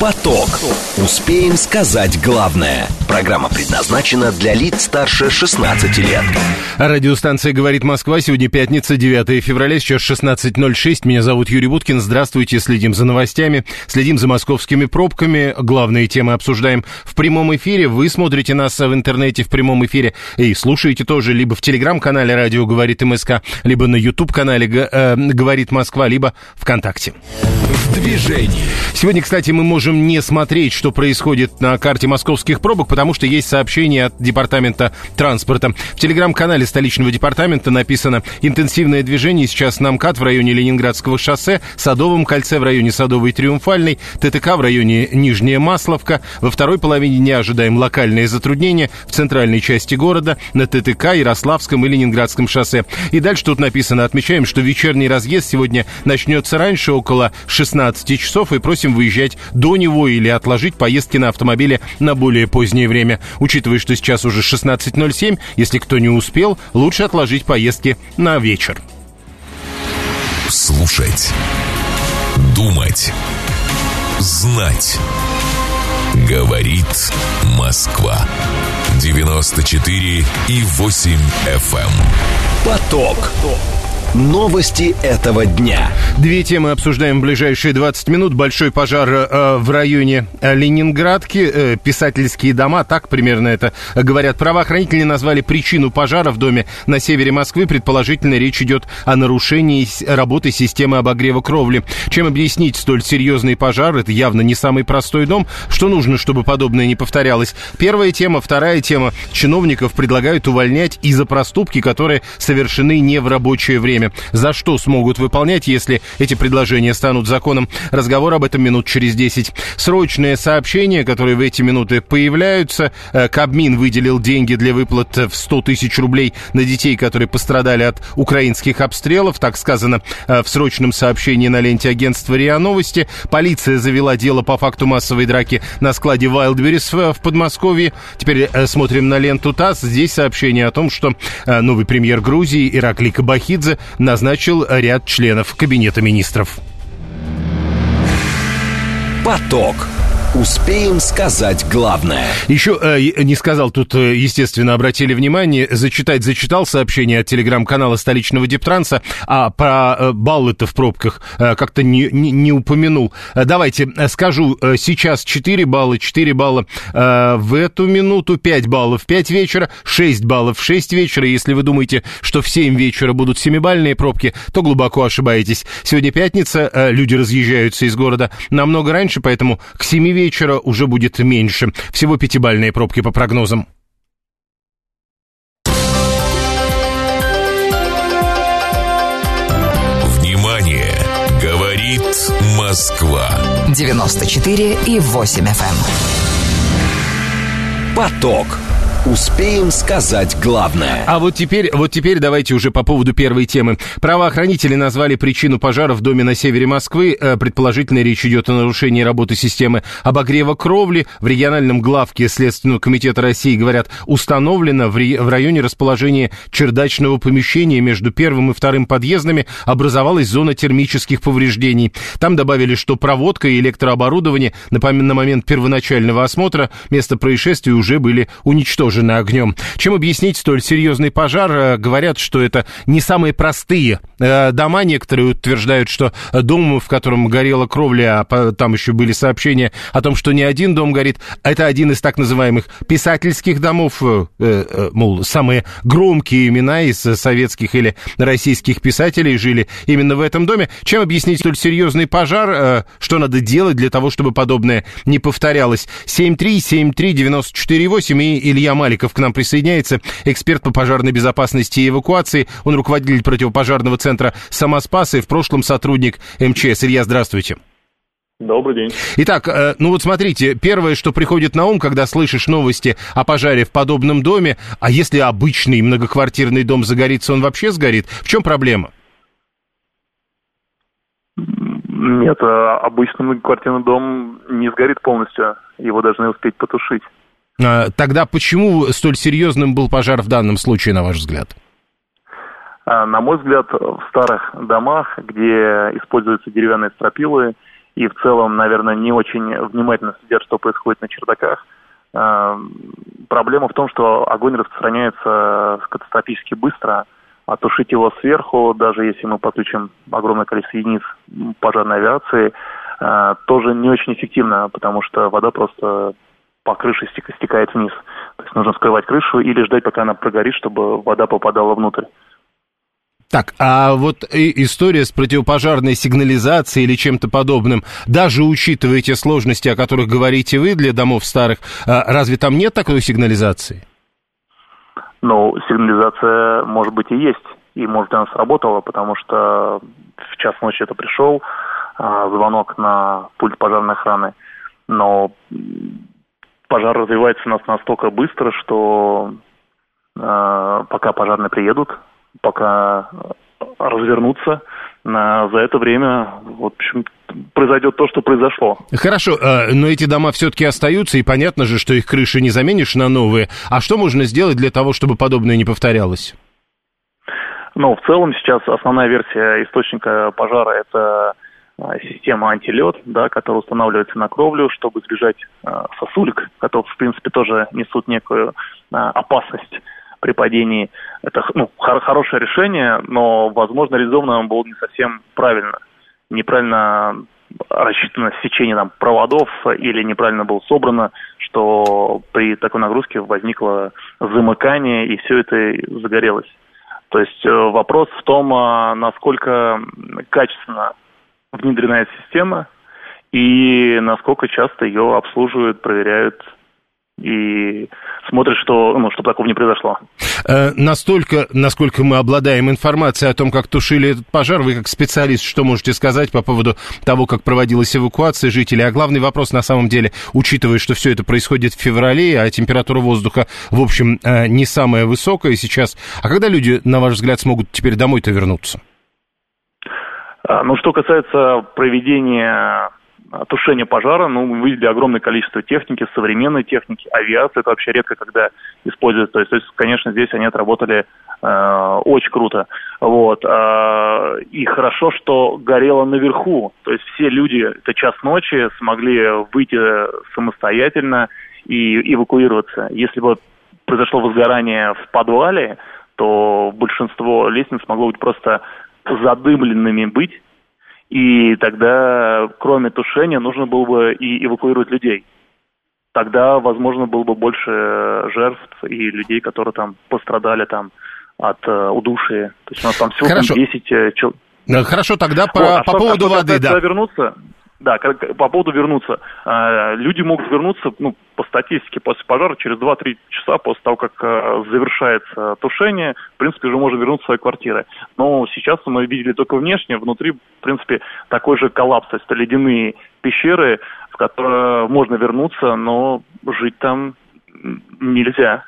Поток. Успеем сказать главное. Программа предназначена для лиц старше 16 лет. Радиостанция «Говорит Москва». Сегодня пятница, 9 февраля, сейчас 16.06. Меня зовут Юрий Буткин. Здравствуйте. Следим за новостями, следим за московскими пробками. Главные темы обсуждаем в прямом эфире. Вы смотрите нас в интернете в прямом эфире и слушаете тоже либо в телеграм-канале «Радио говорит МСК», либо на YouTube-канале э, «Говорит Москва», либо ВКонтакте. В движении. Сегодня, кстати, мы можем не смотреть, что происходит на карте московских пробок, потому что есть сообщение от Департамента транспорта. В телеграм-канале столичного департамента написано «Интенсивное движение сейчас на МКАД в районе Ленинградского шоссе, Садовом кольце в районе Садовой Триумфальной, ТТК в районе Нижняя Масловка. Во второй половине дня ожидаем локальные затруднения в центральной части города, на ТТК, Ярославском и Ленинградском шоссе». И дальше тут написано «Отмечаем, что вечерний разъезд сегодня начнется раньше, около 16 часов, и просим выезжать до него или отложить поездки на автомобиле на более позднее время. Учитывая, что сейчас уже 16.07, если кто не успел, лучше отложить поездки на вечер. Слушать. Думать. Знать. Говорит Москва. 94 и 8 FM. Эм. Поток. Новости этого дня. Две темы обсуждаем в ближайшие 20 минут. Большой пожар э, в районе э, Ленинградки, э, писательские дома, так примерно это говорят. Правоохранители назвали причину пожара в доме на севере Москвы. Предположительно, речь идет о нарушении работы системы обогрева кровли. Чем объяснить столь серьезный пожар? Это явно не самый простой дом. Что нужно, чтобы подобное не повторялось? Первая тема. Вторая тема. Чиновников предлагают увольнять из-за проступки, которые совершены не в рабочее время время. За что смогут выполнять, если эти предложения станут законом? Разговор об этом минут через 10. Срочные сообщения, которые в эти минуты появляются. Э, Кабмин выделил деньги для выплат в 100 тысяч рублей на детей, которые пострадали от украинских обстрелов. Так сказано э, в срочном сообщении на ленте агентства РИА Новости. Полиция завела дело по факту массовой драки на складе Wildberries в Подмосковье. Теперь э, смотрим на ленту ТАСС. Здесь сообщение о том, что новый премьер Грузии Иракли Кабахидзе назначил ряд членов Кабинета министров. Поток. Успеем сказать главное. Еще э, не сказал, тут, э, естественно, обратили внимание, зачитать зачитал сообщение от телеграм-канала столичного Дептранса, а про э, баллы-то в пробках э, как-то не, не, не упомянул. Э, давайте э, скажу, сейчас 4 балла, 4 балла э, в эту минуту, 5 баллов в 5 вечера, 6 баллов в 6 вечера. Если вы думаете, что в 7 вечера будут 7-бальные пробки, то глубоко ошибаетесь. Сегодня пятница, э, люди разъезжаются из города намного раньше, поэтому к 7 вечера вечера уже будет меньше. Всего пятибальные пробки по прогнозам. Внимание! Говорит Москва. 94 и 8 FM. Эм. Поток. Успеем сказать главное. А вот теперь, вот теперь давайте уже по поводу первой темы. Правоохранители назвали причину пожара в доме на севере Москвы. Э, предположительно, речь идет о нарушении работы системы обогрева кровли. В региональном главке Следственного комитета России, говорят, установлено в, в районе расположения чердачного помещения между первым и вторым подъездами образовалась зона термических повреждений. Там добавили, что проводка и электрооборудование на, на момент первоначального осмотра места происшествия уже были уничтожены уничтожены огнем. Чем объяснить столь серьезный пожар? Э, говорят, что это не самые простые э, дома. Некоторые утверждают, что дом, в котором горела кровля, а там еще были сообщения о том, что не один дом горит, это один из так называемых писательских домов, э, мол, самые громкие имена из советских или российских писателей жили именно в этом доме. Чем объяснить столь серьезный пожар? Что надо делать для того, чтобы подобное не повторялось? 7373948 и Илья Маликов к нам присоединяется, эксперт по пожарной безопасности и эвакуации. Он руководитель противопожарного центра «Самоспас» и в прошлом сотрудник МЧС. Илья, здравствуйте. Добрый день. Итак, э, ну вот смотрите, первое, что приходит на ум, когда слышишь новости о пожаре в подобном доме, а если обычный многоквартирный дом загорится, он вообще сгорит? В чем проблема? Нет, а обычный многоквартирный дом не сгорит полностью, его должны успеть потушить. А, тогда почему столь серьезным был пожар в данном случае, на ваш взгляд? А, на мой взгляд, в старых домах, где используются деревянные стропилы, и в целом, наверное, не очень внимательно следят, что происходит на чердаках, а, проблема в том, что огонь распространяется катастрофически быстро, а тушить его сверху, даже если мы подключим огромное количество единиц пожарной авиации, тоже не очень эффективно, потому что вода просто по крыше стекает вниз. То есть нужно скрывать крышу или ждать, пока она прогорит, чтобы вода попадала внутрь. Так, а вот история с противопожарной сигнализацией или чем-то подобным, даже учитывая эти сложности, о которых говорите вы для домов старых, а разве там нет такой сигнализации? Ну, сигнализация, может быть, и есть. И, может, она сработала, потому что в час ночи это пришел а, звонок на пульт пожарной охраны. Но пожар развивается у нас настолько быстро, что э, пока пожарные приедут, пока развернутся, на, за это время, в общем, произойдет то, что произошло. Хорошо, э, но эти дома все-таки остаются, и понятно же, что их крыши не заменишь на новые. А что можно сделать для того, чтобы подобное не повторялось? Ну, в целом сейчас основная версия источника пожара – это система антилет, да, которая устанавливается на кровлю, чтобы избежать э, сосулек, которые, в принципе, тоже несут некую э, опасность при падении. Это ну, хор- хорошее решение, но, возможно, реализовано было не совсем правильно. Неправильно рассчитано сечение там, проводов или неправильно было собрано, что при такой нагрузке возникло замыкание, и все это загорелось. То есть э, вопрос в том, а, насколько качественно внедрена эта система и насколько часто ее обслуживают, проверяют и смотрят, что, ну, чтобы такого не произошло. Э, настолько, насколько мы обладаем информацией о том, как тушили этот пожар, вы как специалист, что можете сказать по поводу того, как проводилась эвакуация жителей? А главный вопрос на самом деле, учитывая, что все это происходит в феврале, а температура воздуха, в общем, э, не самая высокая сейчас, а когда люди, на ваш взгляд, смогут теперь домой-то вернуться? А, ну, что касается проведения а, тушения пожара, ну, мы видели огромное количество техники, современной техники, авиации, это вообще редко когда используется. То есть, то есть конечно, здесь они отработали э, очень круто. Вот. Э, и хорошо, что горело наверху. То есть все люди, это час ночи, смогли выйти самостоятельно и эвакуироваться. Если бы произошло возгорание в подвале, то большинство лестниц могло быть просто задымленными быть, и тогда, кроме тушения, нужно было бы и эвакуировать людей. Тогда, возможно, было бы больше жертв и людей, которые там пострадали там от э, удушия. То есть у нас там всего Хорошо. 10 э, человек. Хорошо, тогда по, вот, а по что, поводу а воды, да. вернуться, да, по поводу вернуться. Э, люди могут вернуться, ну, по статистике, после пожара через 2-3 часа после того, как э, завершается тушение, в принципе, уже можно вернуться в свои квартиры. Но сейчас мы видели только внешне, внутри, в принципе, такой же коллапс, то есть ледяные пещеры, в которые можно вернуться, но жить там нельзя.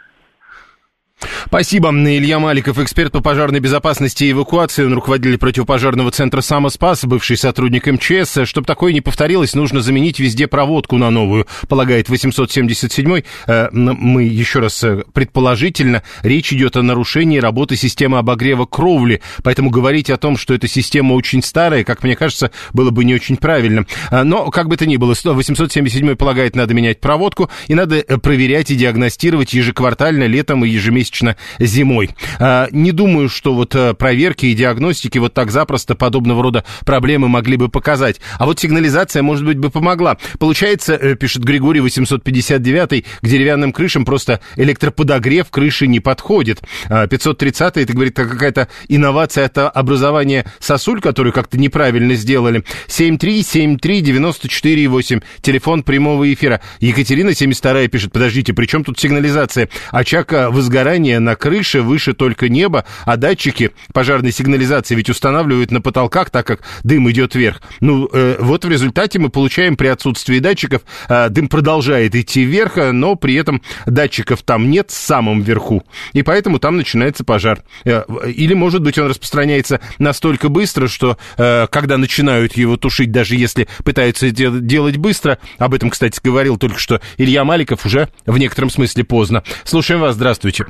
Спасибо. Илья Маликов, эксперт по пожарной безопасности и эвакуации, он руководитель противопожарного центра «Самоспас», бывший сотрудник МЧС. Чтобы такое не повторилось, нужно заменить везде проводку на новую, полагает 877-й. Э, мы еще раз э, предположительно, речь идет о нарушении работы системы обогрева кровли, поэтому говорить о том, что эта система очень старая, как мне кажется, было бы не очень правильно. Э, но, как бы то ни было, 877-й полагает, надо менять проводку, и надо проверять и диагностировать ежеквартально, летом и ежемесячно частично зимой. А, не думаю, что вот э, проверки и диагностики вот так запросто подобного рода проблемы могли бы показать. А вот сигнализация, может быть, бы помогла. Получается, э, пишет Григорий 859, к деревянным крышам просто электроподогрев крыши не подходит. 530 это, говорит, какая-то инновация это образование сосуль, которую как-то неправильно сделали. 7373948, телефон прямого эфира. Екатерина 72 пишет, подождите, при чем тут сигнализация? Очаг возгорания здания, на крыше, выше только неба, а датчики пожарной сигнализации ведь устанавливают на потолках, так как дым идет вверх. Ну, э, вот в результате мы получаем при отсутствии датчиков, э, дым продолжает идти вверх, но при этом датчиков там нет в самом верху, и поэтому там начинается пожар. Э, или, может быть, он распространяется настолько быстро, что э, когда начинают его тушить, даже если пытаются это делать быстро, об этом, кстати, говорил только что Илья Маликов, уже в некотором смысле поздно. Слушаем вас, здравствуйте.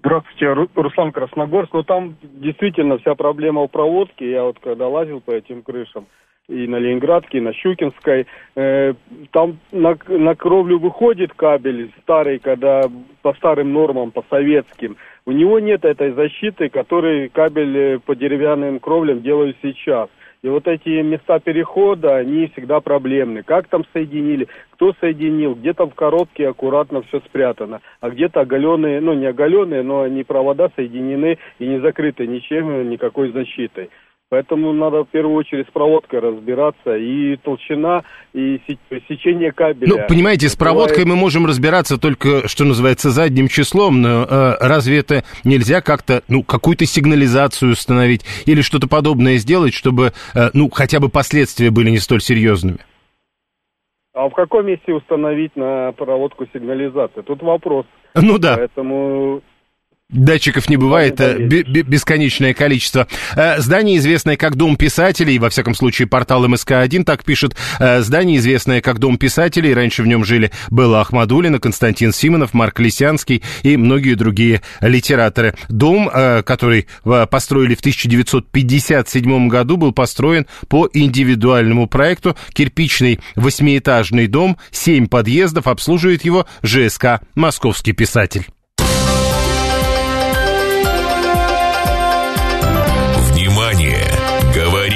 Здравствуйте, Руслан Красногорск. Ну, там действительно вся проблема у проводки. Я вот когда лазил по этим крышам, и на Ленинградке, и на Щукинской, э, там на, на кровлю выходит кабель старый, когда по старым нормам, по советским. У него нет этой защиты, который кабель э, по деревянным кровлям делают сейчас. И вот эти места перехода, они всегда проблемны. Как там соединили, кто соединил, где-то в коробке аккуратно все спрятано, а где-то оголенные, ну не оголенные, но они провода соединены и не закрыты ничем, никакой защитой. Поэтому надо в первую очередь с проводкой разбираться. И толщина, и сечение кабеля. Ну, понимаете, с проводкой мы можем разбираться только, что называется, задним числом. Но э, разве это нельзя как-то, ну, какую-то сигнализацию установить или что-то подобное сделать, чтобы, э, ну, хотя бы последствия были не столь серьезными? А в каком месте установить на проводку сигнализации? Тут вопрос. Ну да. Поэтому Датчиков не бывает э, бесконечное количество. Э, здание, известное как Дом писателей, во всяком случае, портал МСК-1 так пишет. Э, здание, известное как Дом писателей, раньше в нем жили Белла Ахмадулина, Константин Симонов, Марк Лисянский и многие другие литераторы. Дом, который построили в 1957 году, был построен по индивидуальному проекту. Кирпичный восьмиэтажный дом, семь подъездов, обслуживает его ЖСК «Московский писатель».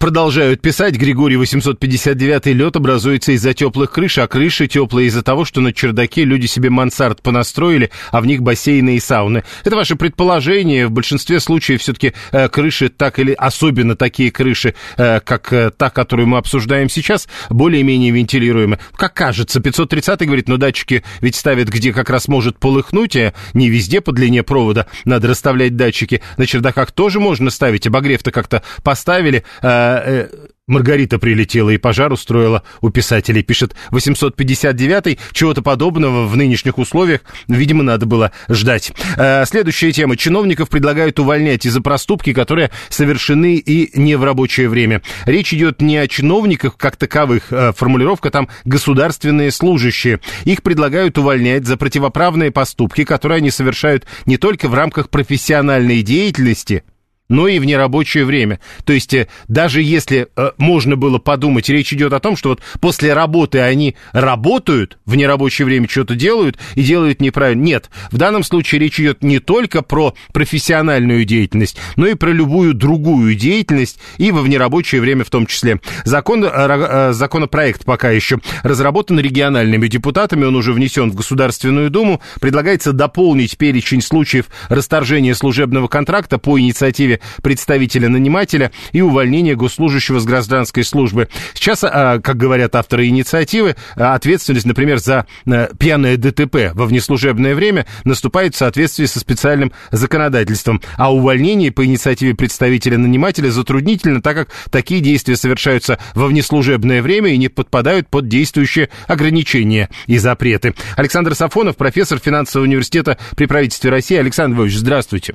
Продолжают писать. Григорий 859 лед образуется из-за теплых крыш, а крыши теплые из-за того, что на чердаке люди себе мансард понастроили, а в них бассейны и сауны. Это ваше предположение. В большинстве случаев все-таки э, крыши так или особенно такие крыши, э, как э, та, которую мы обсуждаем сейчас, более-менее вентилируемы. Как кажется, 530 говорит, но датчики ведь ставят, где как раз может полыхнуть, а не везде по длине провода надо расставлять датчики. На чердаках тоже можно ставить, обогрев-то как-то поставили, э, э, Маргарита прилетела и пожар устроила у писателей, пишет 859-й. Чего-то подобного в нынешних условиях, видимо, надо было ждать. Э, следующая тема. Чиновников предлагают увольнять из-за проступки, которые совершены и не в рабочее время. Речь идет не о чиновниках как таковых, э, формулировка там государственные служащие. Их предлагают увольнять за противоправные поступки, которые они совершают не только в рамках профессиональной деятельности, но и в нерабочее время. То есть э, даже если э, можно было подумать, речь идет о том, что вот после работы они работают, в нерабочее время что-то делают и делают неправильно. Нет, в данном случае речь идет не только про профессиональную деятельность, но и про любую другую деятельность и во внерабочее время в том числе. Закон, э, законопроект пока еще разработан региональными депутатами, он уже внесен в Государственную Думу. Предлагается дополнить перечень случаев расторжения служебного контракта по инициативе представителя-нанимателя и увольнение госслужащего с гражданской службы. Сейчас, а, как говорят авторы инициативы, а, ответственность, например, за э, пьяное ДТП во внеслужебное время наступает в соответствии со специальным законодательством, а увольнение по инициативе представителя-нанимателя затруднительно, так как такие действия совершаются во внеслужебное время и не подпадают под действующие ограничения и запреты. Александр Сафонов, профессор финансового университета при правительстве России. Александр Львович, здравствуйте.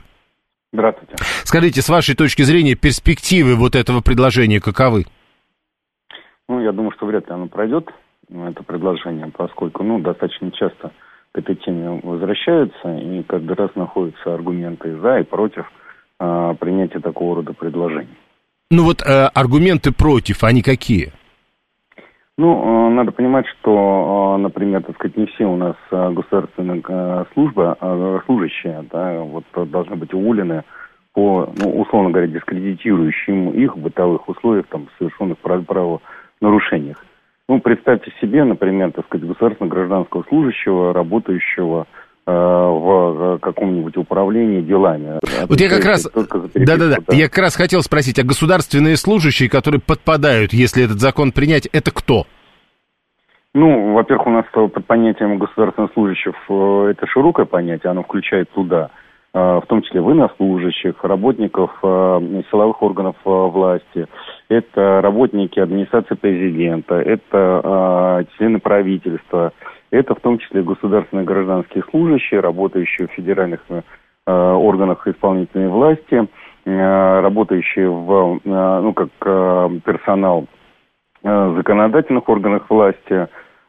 Здравствуйте. Скажите, с вашей точки зрения, перспективы вот этого предложения каковы? Ну, я думаю, что вряд ли оно пройдет, это предложение, поскольку, ну, достаточно часто к этой теме возвращаются, и каждый раз находятся аргументы за и против э, принятия такого рода предложений. Ну вот э, аргументы против, они какие? Ну, э, надо понимать, что, э, например, так сказать, не все у нас э, государственные службы, служащие, да, вот должны быть уволены по, ну, условно говоря, дискредитирующим их бытовых условиях, там, совершенных правонарушениях. Ну, представьте себе, например, так сказать, государственного гражданского служащего, работающего в каком-нибудь управлении делами. Вот я как раз, да-да-да, я как раз хотел спросить, а государственные служащие, которые подпадают, если этот закон принять, это кто? Ну, во-первых, у нас под понятием государственных служащих э, это широкое понятие, оно включает туда, э, в том числе военнослужащих, работников э, силовых органов власти, это работники администрации президента, это члены правительства, это в том числе государственные гражданские служащие, работающие в федеральных органах исполнительной власти, работающие в, ну, как персонал законодательных органах власти,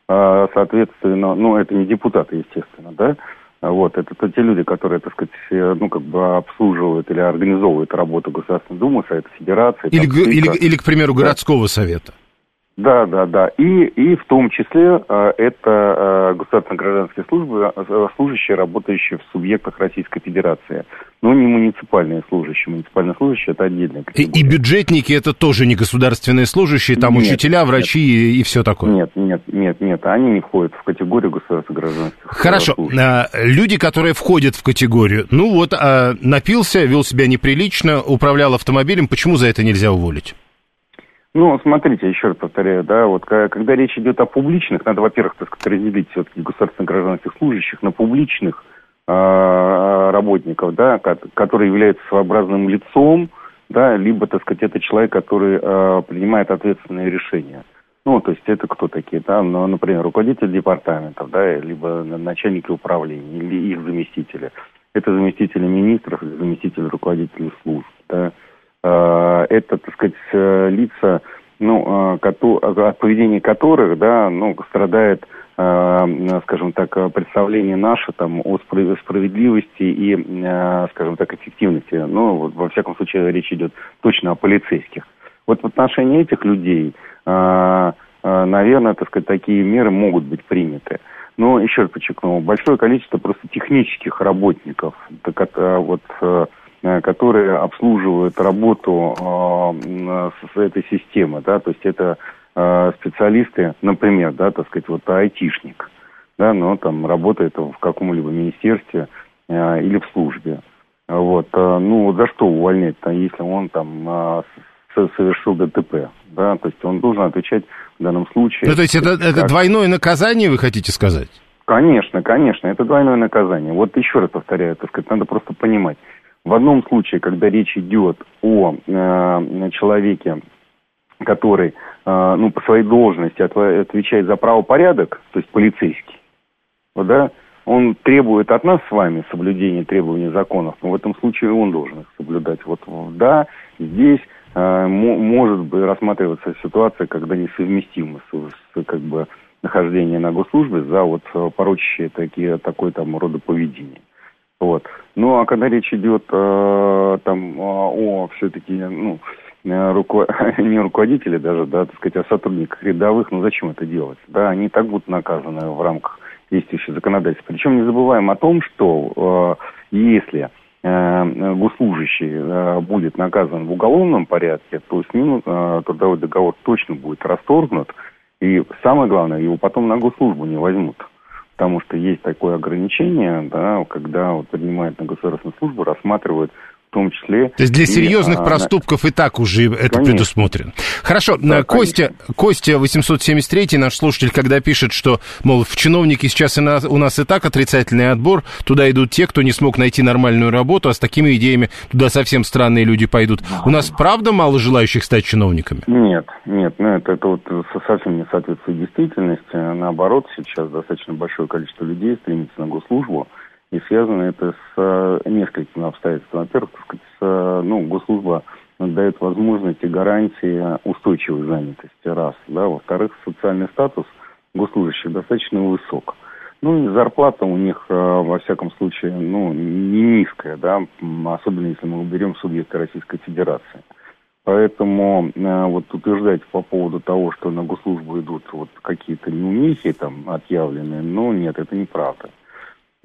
соответственно, ну, это не депутаты, естественно, да, вот, это то, те люди, которые, так сказать, ну, как бы обслуживают или организовывают работу Государственной Думы, Совета Федерации. Или, там, или, или, к примеру, городского да. совета. Да, да, да. И, и в том числе э, это э, государственно-гражданские службы, э, служащие, работающие в субъектах Российской Федерации. Но не муниципальные служащие. Муниципальные служащие – это отдельная категория. И, и бюджетники – это тоже не государственные служащие, там нет, учителя, врачи нет. И, и все такое? Нет, нет, нет, нет. Они не входят в категорию государственно-гражданских Хорошо. А, люди, которые входят в категорию, ну вот, а, напился, вел себя неприлично, управлял автомобилем, почему за это нельзя уволить? Ну, смотрите, еще раз повторяю, да, вот когда речь идет о публичных, надо, во-первых, так сказать, разделить все-таки государственных гражданских служащих на публичных э, работников, да, которые являются своеобразным лицом, да, либо, так сказать, это человек, который э, принимает ответственные решения. Ну, то есть это кто такие, да, ну, например, руководитель департаментов, да, либо начальники управления или их заместители. Это заместители министров заместители руководителей служб, да, это, так сказать, э, лица, ну, э, от поведения которых, да, ну, страдает, скажем так, представление наше там о справедливости и, скажем так, эффективности. Ну, во всяком случае, речь идет точно о полицейских. Вот в отношении этих людей, наверное, так сказать, такие меры могут быть приняты. Но, еще раз подчеркну, большое количество просто технических работников, так вот Э, которые обслуживают работу э, с этой системы, да, то есть это э, специалисты, например, да, так сказать, вот айтишник, да, но там работает в каком-либо министерстве или в службе. Вот, ну, за что увольнять-то, если он там совершил ДТП, да, то есть он должен отвечать в данном случае. Ну, то есть это, это двойное наказание, вы хотите сказать? Конечно, конечно, это двойное наказание. Вот еще раз повторяю, так сказать, надо просто понимать. В одном случае, когда речь идет о э, человеке, который э, ну, по своей должности отвечает за правопорядок, то есть полицейский, вот, да, он требует от нас с вами соблюдения требований законов, но в этом случае он должен их соблюдать. Вот да, здесь э, может быть рассматриваться ситуация, когда несовместимо с, с как бы нахождение на госслужбе за вот э, порочащее такие, такое там рода поведение. Вот. Ну, а когда речь идет э, там о все-таки, ну, э, руко... не руководителе даже, да, так сказать, а сотрудниках рядовых, ну зачем это делать? Да, они так будут наказаны в рамках действующего законодательства. Причем не забываем о том, что э, если э, госслужащий э, будет наказан в уголовном порядке, то с ним трудовой договор точно будет расторгнут, и самое главное, его потом на госслужбу не возьмут потому что есть такое ограничение, да, когда вот, принимают на государственную службу, рассматривают в том числе... То есть для серьезных а, проступков и так уже это конечно. предусмотрено. Хорошо, да, Костя, Костя 873, наш слушатель, когда пишет, что, мол, в чиновники сейчас у нас и так отрицательный отбор, туда идут те, кто не смог найти нормальную работу, а с такими идеями туда совсем странные люди пойдут. У нас правда мало желающих стать чиновниками? Нет, нет, ну это, это вот совсем не соответствует действительности. Наоборот, сейчас достаточно большое количество людей стремится на госслужбу, и связано это с э, несколькими обстоятельствами. Во-первых, э, ну, госслужба дает возможности, гарантии устойчивой занятости, раз. Да? Во-вторых, социальный статус госслужащих достаточно высок. Ну и зарплата у них, э, во всяком случае, ну, не низкая, да, особенно если мы уберем субъекты Российской Федерации. Поэтому вот утверждать по поводу того, что на госслужбу идут вот какие-то неумехи там отъявленные, ну нет, это неправда.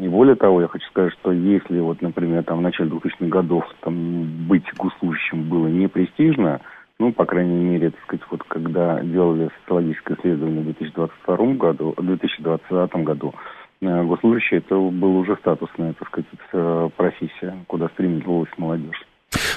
И более того, я хочу сказать, что если вот, например, там в начале 2000-х годов там, быть госслужащим было не престижно, ну, по крайней мере, так сказать, вот когда делали социологическое исследование в 2022 году, в 2020 году, э, госслужащий это была уже статусная, так сказать, э, профессия, куда стремилась молодежь.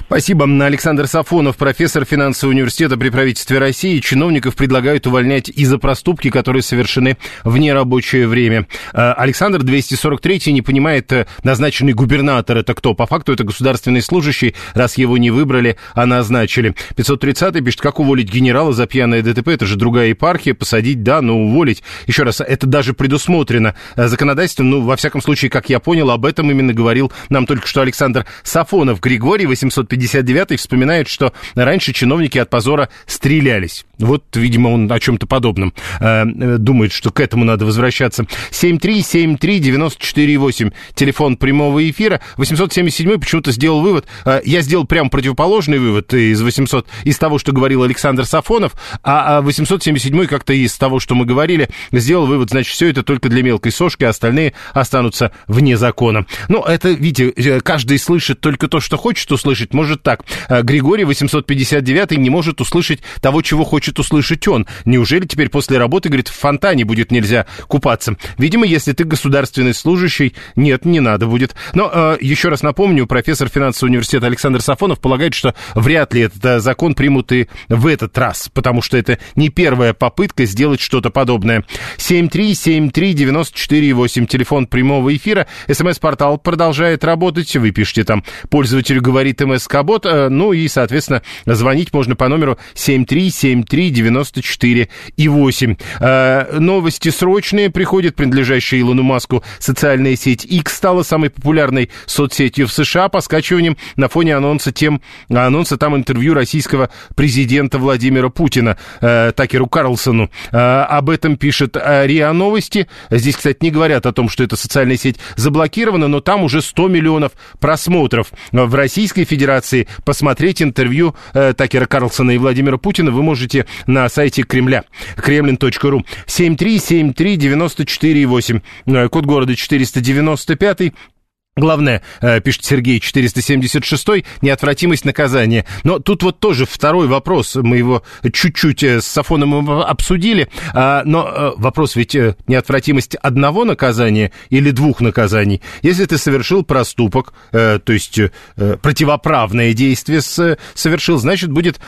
Спасибо. Александр Сафонов, профессор финансового университета при правительстве России. Чиновников предлагают увольнять из-за проступки, которые совершены в нерабочее время. Э, Александр 243 не понимает, э, назначенный губернатор это кто? По факту это государственный служащий, раз его не выбрали, а назначили. 530 пишет, как уволить генерала за пьяное ДТП? Это же другая епархия. Посадить, да, но уволить. Еще раз, это даже предусмотрено э, законодательством. Ну, во всяком случае, как я понял, об этом именно говорил нам только что Александр Сафонов. Григорий 859 вспоминает, что раньше чиновники от позора стрелялись. Вот, видимо, он о чем-то подобном э, думает, что к этому надо возвращаться. 7373948, телефон прямого эфира. 877 почему-то сделал вывод. Э, я сделал прям противоположный вывод из 800, из того, что говорил Александр Сафонов, а 877 как-то из того, что мы говорили, сделал вывод, значит, все это только для мелкой сошки, а остальные останутся вне закона. Ну, это, видите, э, каждый слышит только то, что хочет услышать. Может так. Э, Григорий 859 не может услышать того, чего хочет услышать он. Неужели теперь после работы, говорит, в фонтане будет нельзя купаться? Видимо, если ты государственный служащий, нет, не надо будет. Но э, еще раз напомню, профессор финансового университета Александр Сафонов полагает, что вряд ли этот э, закон примут и в этот раз, потому что это не первая попытка сделать что-то подобное. 7373948, телефон прямого эфира, смс-портал продолжает работать, вы пишите там, пользователь говорит МСК-бот, э, ну и, соответственно, звонить можно по номеру 7373948 и 8. Э, новости срочные приходят, принадлежащие Илону Маску. Социальная сеть X стала самой популярной соцсетью в США по скачиваниям на фоне анонса, тем, анонса там интервью российского президента Владимира Путина э, Такеру Карлсону. Об этом пишет РИА Новости. Здесь, кстати, не говорят о том, что эта социальная сеть заблокирована, но там уже 100 миллионов просмотров. В Российской Федерации посмотреть интервью э, Такера Карлсона и Владимира Путина вы можете на сайте Кремля, kremlin.ru. 7373948, э, код города 495. Главное, э, пишет Сергей 476 неотвратимость наказания. Но тут вот тоже второй вопрос. Мы его чуть-чуть э, с Сафоном обсудили. А, но вопрос ведь неотвратимость одного наказания или двух наказаний. Если ты совершил проступок, то есть противоправное действие совершил, значит, будет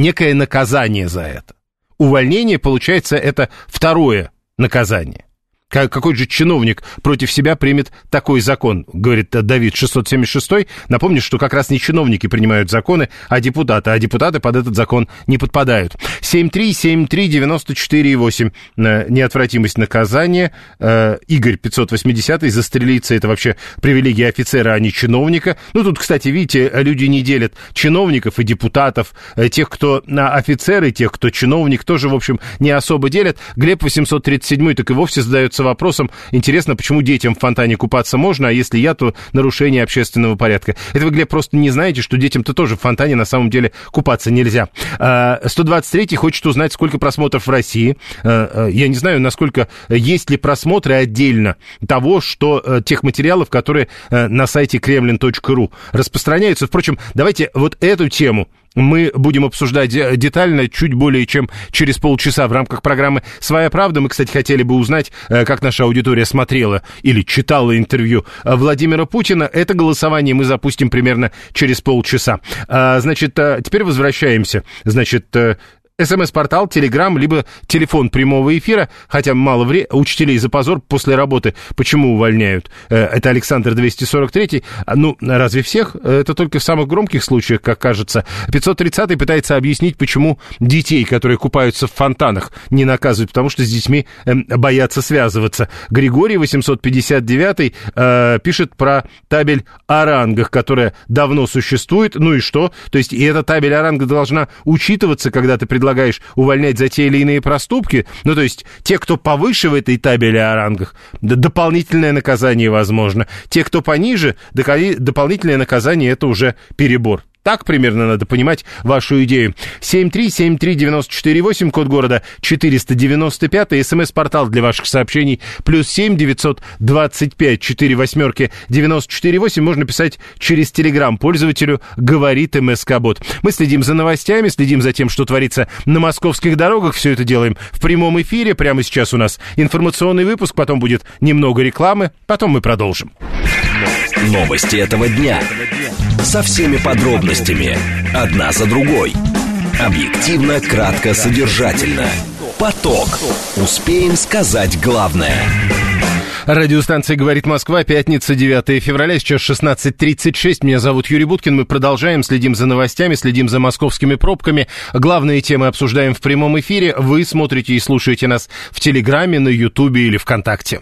некое наказание за это. Увольнение, получается, это второе наказание. Какой же чиновник против себя примет такой закон, говорит Давид 676. Напомню, что как раз не чиновники принимают законы, а депутаты, а депутаты под этот закон не подпадают. 7373948, э, неотвратимость наказания. Э, Игорь 580 застрелиться, это вообще привилегия офицера, а не чиновника. Ну, тут, кстати, видите, люди не делят чиновников и депутатов, э, тех, кто офицеры, тех, кто чиновник, тоже, в общем, не особо делят. Глеб 837 так и вовсе задается задается вопросом, интересно, почему детям в фонтане купаться можно, а если я, то нарушение общественного порядка. Это вы, Глеб, просто не знаете, что детям-то тоже в фонтане на самом деле купаться нельзя. 123-й а, хочет узнать, сколько просмотров в России. А, а, я не знаю, насколько есть ли просмотры отдельно того, что э, тех материалов, которые э, на сайте kremlin.ru распространяются. Впрочем, давайте вот эту тему мы будем обсуждать детально чуть более чем через полчаса в рамках программы «Своя правда». Мы, кстати, хотели бы узнать, э, как наша аудитория смотрела или читала интервью Владимира Путина. Это голосование мы запустим примерно через полчаса. А, значит, э, теперь возвращаемся. Значит, э, СМС-портал, Телеграм, либо телефон прямого эфира, хотя мало времени, учителей за позор после работы почему увольняют? Э, это Александр 243. А, ну, разве всех? Это только в самых громких случаях, как кажется. 530 пытается объяснить, почему детей, которые купаются в фонтанах, не наказывают, потому что с детьми э, боятся связываться. Григорий 859 э, пишет про табель о рангах, которая давно существует. Ну и что? То есть и эта табель о рангах должна учитываться, когда ты предлагаешь предлагаешь увольнять за те или иные проступки, ну, то есть те, кто повыше в этой табели о рангах, дополнительное наказание возможно. Те, кто пониже, дополнительное наказание – это уже перебор. Так примерно надо понимать вашу идею. 7373948, код города 495, смс-портал для ваших сообщений, плюс 7 925 4 восьмерки 948, можно писать через телеграм пользователю «Говорит МСК-бот». Мы следим за новостями, следим за тем, что творится на московских дорогах, все это делаем в прямом эфире. Прямо сейчас у нас информационный выпуск, потом будет немного рекламы, потом мы продолжим. Новости. Этого дня. Со всеми подробностями. Одна за другой. Объективно, кратко, содержательно. Поток. Успеем сказать главное. Радиостанция «Говорит Москва», пятница, 9 февраля, сейчас 16.36. Меня зовут Юрий Буткин. Мы продолжаем, следим за новостями, следим за московскими пробками. Главные темы обсуждаем в прямом эфире. Вы смотрите и слушаете нас в Телеграме, на Ютубе или ВКонтакте.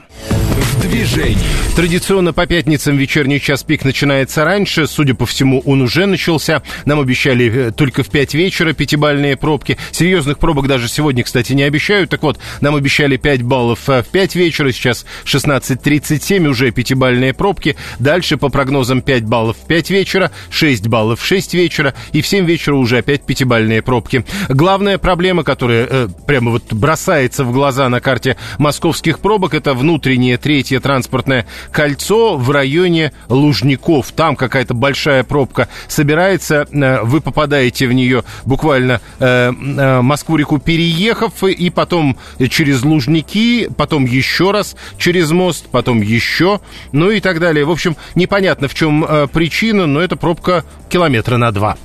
Движении. Традиционно по пятницам вечерний час пик начинается раньше. Судя по всему, он уже начался. Нам обещали э, только в 5 вечера пятибальные пробки. Серьезных пробок даже сегодня, кстати, не обещают. Так вот, нам обещали 5 баллов э, в 5 вечера. Сейчас 16.37, уже пятибальные пробки. Дальше по прогнозам 5 баллов в 5 вечера, 6 баллов в 6 вечера. И в 7 вечера уже опять пятибальные пробки. Главная проблема, которая э, прямо вот бросается в глаза на карте московских пробок, это внутреннее третье транспортное кольцо в районе Лужников. Там какая-то большая пробка собирается, э, вы попадаете в нее буквально э, э, Москву-реку переехав, и потом через Лужники, потом еще раз через мост, потом еще, ну и так далее. В общем, непонятно, в чем причина, но это пробка километра на два.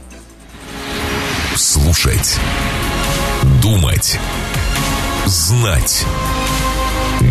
Слушать. Думать. Знать.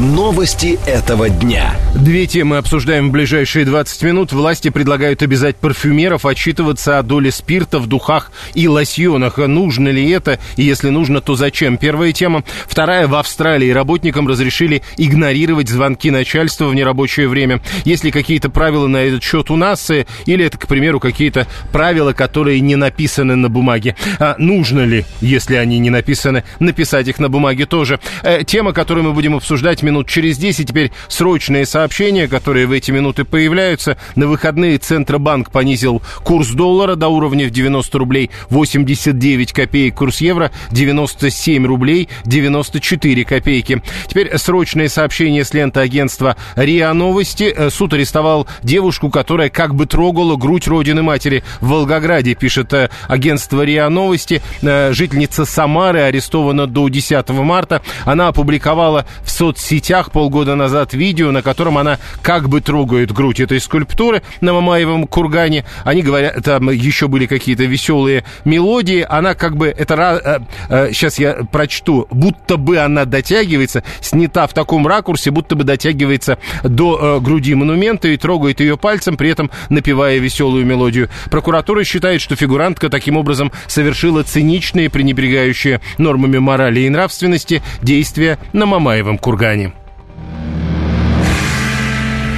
Новости этого дня. Две темы обсуждаем в ближайшие 20 минут. Власти предлагают обязать парфюмеров отчитываться о доле спирта в духах и лосьонах. Нужно ли это? И если нужно, то зачем? Первая тема. Вторая. В Австралии работникам разрешили игнорировать звонки начальства в нерабочее время. Есть ли какие-то правила на этот счет у нас? Или это, к примеру, какие-то правила, которые не написаны на бумаге? А нужно ли, если они не написаны, написать их на бумаге тоже? Э, тема, которую мы будем обсуждать минут через 10. Теперь срочные сообщения, которые в эти минуты появляются. На выходные Центробанк понизил курс доллара до уровня в 90 рублей 89 копеек. Курс евро 97 рублей 94 копейки. Теперь срочные сообщения с ленты агентства РИА Новости. Э, суд арестовал девушку, которая как бы трогала грудь родины матери в Волгограде, пишет э, агентство РИА Новости. Э, жительница Самары арестована до 10 марта. Она опубликовала в соцсетях сетях полгода назад видео, на котором она как бы трогает грудь этой скульптуры на Мамаевом кургане. Они говорят, там еще были какие-то веселые мелодии. Она как бы, это, э, э, сейчас я прочту, будто бы она дотягивается, снята в таком ракурсе, будто бы дотягивается до э, груди монумента и трогает ее пальцем, при этом напевая веселую мелодию. Прокуратура считает, что фигурантка таким образом совершила циничные, пренебрегающие нормами морали и нравственности действия на Мамаевом кургане.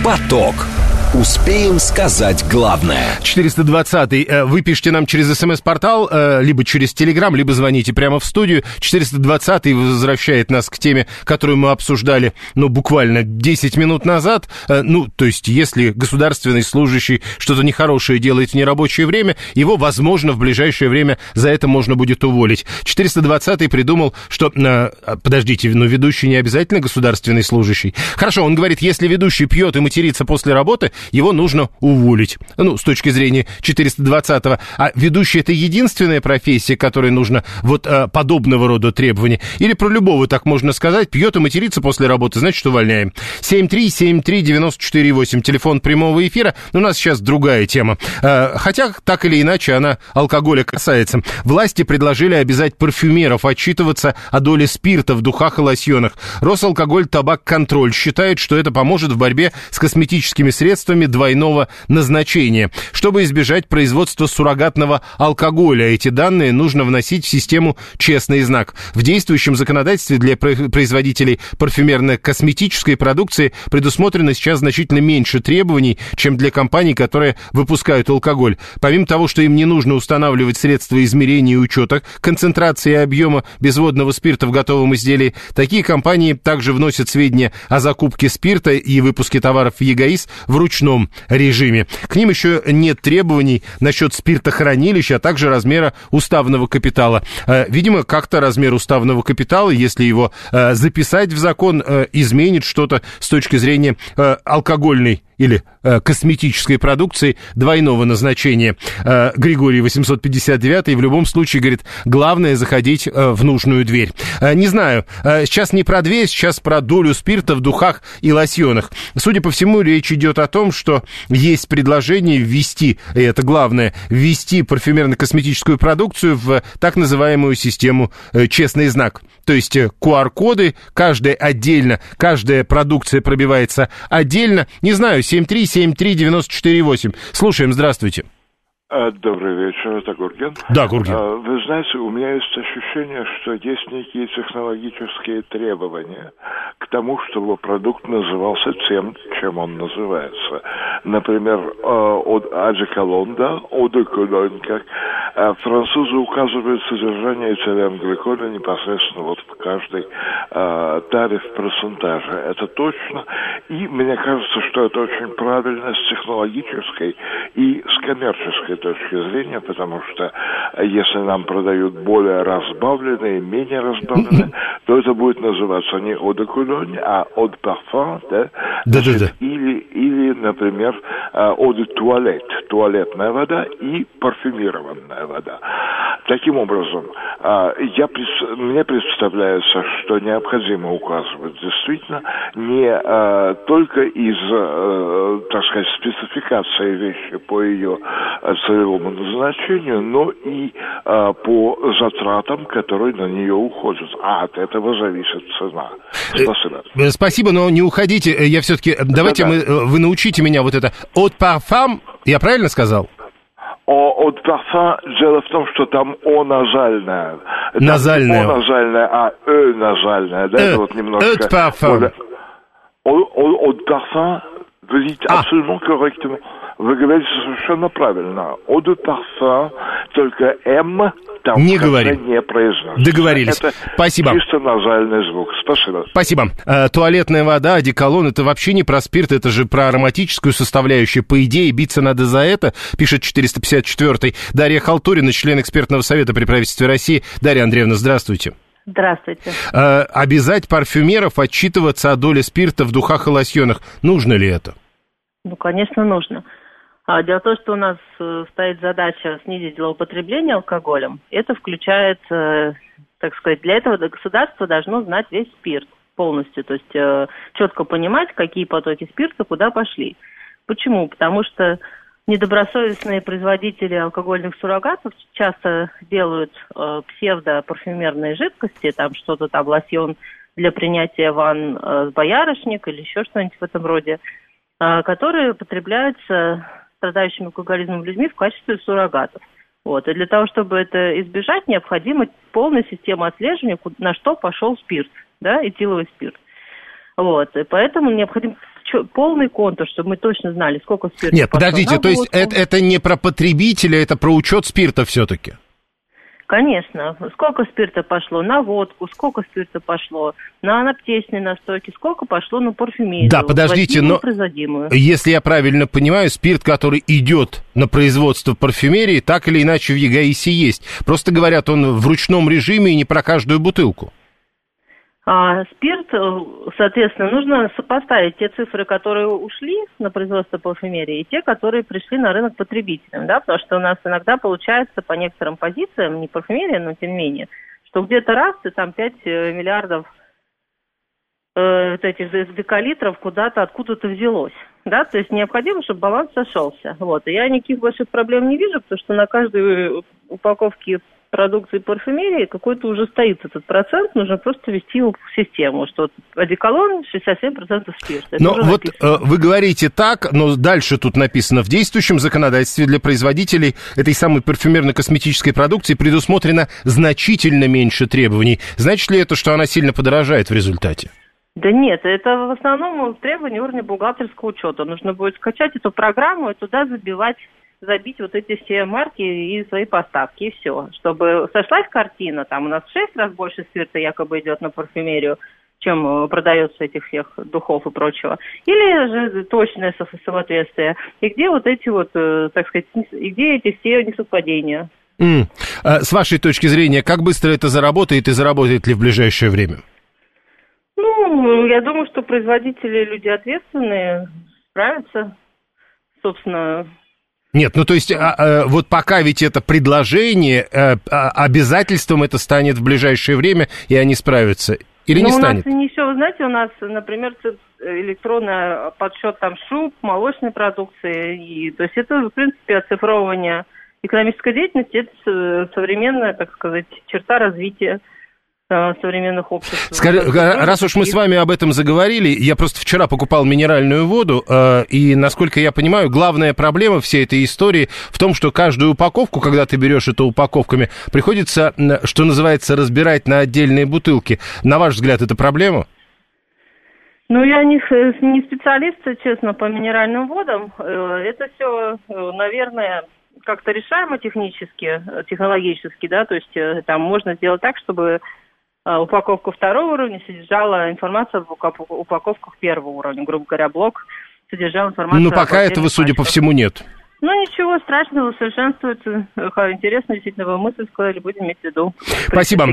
Поток. Успеем сказать главное. 420-й. Э, вы пишите нам через смс-портал, э, либо через Телеграм, либо звоните прямо в студию. 420-й возвращает нас к теме, которую мы обсуждали, ну, буквально 10 минут назад. Э, ну, то есть, если государственный служащий что-то нехорошее делает в нерабочее время, его, возможно, в ближайшее время за это можно будет уволить. 420-й придумал, что... Подождите, но ведущий не обязательно государственный служащий. Хорошо, он говорит, если ведущий пьет и матерится после работы, его нужно уволить. Ну, с точки зрения 420-го. А ведущий это единственная профессия, которой нужно вот а, подобного рода требования? Или про любого так можно сказать, пьет и матерится после работы, значит, увольняем. 7373948, телефон прямого эфира. У нас сейчас другая тема. А, хотя, так или иначе, она алкоголя касается. Власти предложили обязать парфюмеров отчитываться о доле спирта в духах и лосьонах. Росалкоголь Табак Контроль считает, что это поможет в борьбе с косметическими средствами средствами двойного назначения. Чтобы избежать производства суррогатного алкоголя, эти данные нужно вносить в систему «Честный знак». В действующем законодательстве для производителей парфюмерно-косметической продукции предусмотрено сейчас значительно меньше требований, чем для компаний, которые выпускают алкоголь. Помимо того, что им не нужно устанавливать средства измерения и учета концентрации и объема безводного спирта в готовом изделии, такие компании также вносят сведения о закупке спирта и выпуске товаров в ЕГАИС вручную ручном режиме. К ним еще нет требований насчет спиртохранилища, а также размера уставного капитала. Э, видимо, как-то размер уставного капитала, если его э, записать в закон, э, изменит что-то с точки зрения алкогольной или э, косметической продукции двойного назначения. Э, Григорий 859 и в любом случае говорит, главное заходить э, в нужную дверь. Э, не знаю, э, сейчас не про дверь, сейчас про долю спирта в духах и лосьонах. Судя по всему, речь идет о том, что есть предложение ввести, и это главное, ввести парфюмерно-косметическую продукцию в так называемую систему э, «Честный знак». То есть QR-коды, э, каждая отдельно, каждая продукция пробивается отдельно. Не знаю, 7373948. Слушаем, здравствуйте. А, добрый вечер, это Гурген. Да, Гурген. А, вы знаете, у меня есть ощущение, что есть некие технологические требования к тому, чтобы продукт назывался тем, чем он называется. Например, а, от да, Одеколон, как французы указывают содержание этиленгликоля непосредственно вот в каждой таре в процентаже. Это точно. И мне кажется, что это очень правильно с технологической и с коммерческой точки зрения, потому что э, если нам продают более разбавленные, менее разбавленные, то это будет называться не eau de cologne, а eau de parfum, да? Да, да, да. Или, или, например, eau de туалет, туалетная вода и парфюмированная вода. Таким образом, э, я, мне представляется, что необходимо указывать действительно не э, только из, так сказать, спецификации вещи по ее целевому назначению, но и а, по затратам, которые на нее уходят. А от этого зависит цена. Спасибо. Э, спасибо, но не уходите. Э, я все-таки... Э, давайте мы, вы научите меня вот это. От парфам, я правильно сказал? О, от парфум, дело в том, что там О назальная. Назальная. О назальная, а Э назальная. Да, э, это вот немножко... От парфум. От парфум, вы dites а. absolument correctement. Вы говорите совершенно правильно. Eau de parfum, только М там не говорим. не произносится. Договорились. Это Спасибо. чисто назальный звук. Спасибо. Спасибо. Э, туалетная вода, одеколон, это вообще не про спирт, это же про ароматическую составляющую. По идее, биться надо за это, пишет 454-й. Дарья Халтурина, член экспертного совета при правительстве России. Дарья Андреевна, здравствуйте. Здравствуйте. Э, обязать парфюмеров отчитываться о доле спирта в духах и лосьонах. Нужно ли это? Ну, конечно, нужно. А, дело в том, что у нас э, стоит задача снизить злоупотребление алкоголем. Это включает, э, так сказать, для этого государство должно знать весь спирт полностью, то есть э, четко понимать, какие потоки спирта куда пошли. Почему? Потому что недобросовестные производители алкогольных суррогатов часто делают э, псевдо-парфюмерные жидкости, там что-то там, лосьон для принятия ванн э, боярышник или еще что-нибудь в этом роде, э, которые потребляются страдающими алкоголизмом людьми в качестве суррогатов. Вот. И для того, чтобы это избежать, необходима полная система отслеживания, на что пошел спирт, да, этиловый спирт. Вот. И поэтому необходим полный контур, чтобы мы точно знали, сколько спирта Нет, подождите, то есть это, это не про потребителя, это про учет спирта все-таки? Конечно. Сколько спирта пошло на водку, сколько спирта пошло на анаптечные настойки, сколько пошло на парфюмерию. Да, подождите, но если я правильно понимаю, спирт, который идет на производство парфюмерии, так или иначе в ЕГАИСе есть. Просто говорят, он в ручном режиме и не про каждую бутылку. А спирт, э, соответственно, нужно сопоставить те цифры, которые ушли на производство парфюмерии, и те, которые пришли на рынок потребителям, да, потому что у нас иногда получается по некоторым позициям, не парфюмерия, но тем не менее, что где-то раз и там 5 э, миллиардов э, вот этих декалитров куда-то откуда-то взялось. Да, то есть необходимо, чтобы баланс сошелся. Вот. И я никаких больших проблем не вижу, потому что на каждой упаковке продукции парфюмерии какой-то уже стоит этот процент, нужно просто ввести его в систему, что одеколон 67% спирта. но вот э, вы говорите так, но дальше тут написано, в действующем законодательстве для производителей этой самой парфюмерно-косметической продукции предусмотрено значительно меньше требований. Значит ли это, что она сильно подорожает в результате? Да нет, это в основном требования уровня бухгалтерского учета. Нужно будет скачать эту программу и туда забивать забить вот эти все марки и свои поставки, и все. Чтобы сошлась картина, там у нас в шесть раз больше спирта якобы идет на парфюмерию, чем продается этих всех духов и прочего. Или же точное соответствие. И где вот эти вот, так сказать, и где эти все несовпадения? Mm. С вашей точки зрения, как быстро это заработает и заработает ли в ближайшее время? Ну, я думаю, что производители люди ответственные, справятся. Собственно, нет, ну то есть а, а, вот пока ведь это предложение, а, а, обязательством это станет в ближайшее время, и они справятся. Или ну, не станет? У нас не все, вы знаете, у нас, например, электронный подсчет там шуб, молочной продукции. И, то есть это, в принципе, оцифровывание экономической деятельности, это современная, так сказать, черта развития Э, современных обществ. Скажи, раз уж мы с вами об этом заговорили, я просто вчера покупал минеральную воду, э, и, насколько я понимаю, главная проблема всей этой истории в том, что каждую упаковку, когда ты берешь это упаковками, приходится, что называется, разбирать на отдельные бутылки. На ваш взгляд, это проблема? Ну, я не, не специалист, честно, по минеральным водам. Э, это все, наверное, как-то решаемо технически, технологически, да, то есть там можно сделать так, чтобы а, упаковка второго уровня содержала информацию об упаковках первого уровня. Грубо говоря, блок содержал информацию... Ну, пока этого, судя по всему, нет. Ну, ничего страшного, совершенствуется. Интересно, действительно, вы мысль сказали, будем иметь в виду. Спасибо.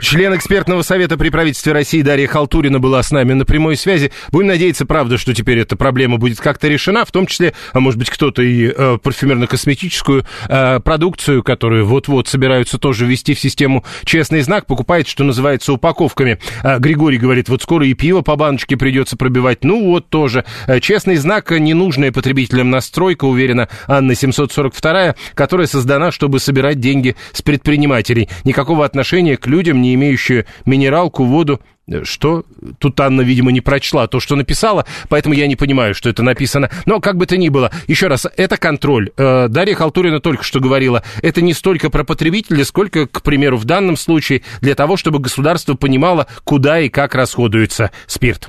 Член экспертного совета при правительстве России Дарья Халтурина была с нами на прямой связи. Будем надеяться, правда, что теперь эта проблема будет как-то решена, в том числе, а может быть, кто-то и э, парфюмерно-косметическую э, продукцию, которую вот-вот собираются тоже ввести в систему «Честный знак», покупает, что называется, упаковками. Григорий говорит, вот скоро и пиво по баночке придется пробивать. Ну, вот тоже. Э, «Честный знак» — ненужная потребителям настройка, уверена Анна 742, которая создана, чтобы собирать деньги с предпринимателей. Никакого отношения к людям, не имеющие минералку, воду, что? Тут Анна, видимо, не прочла то, что написала, поэтому я не понимаю, что это написано. Но как бы то ни было, еще раз, это контроль. Э, Дарья Халтурина только что говорила, это не столько про потребителя, сколько, к примеру, в данном случае для того, чтобы государство понимало, куда и как расходуется спирт.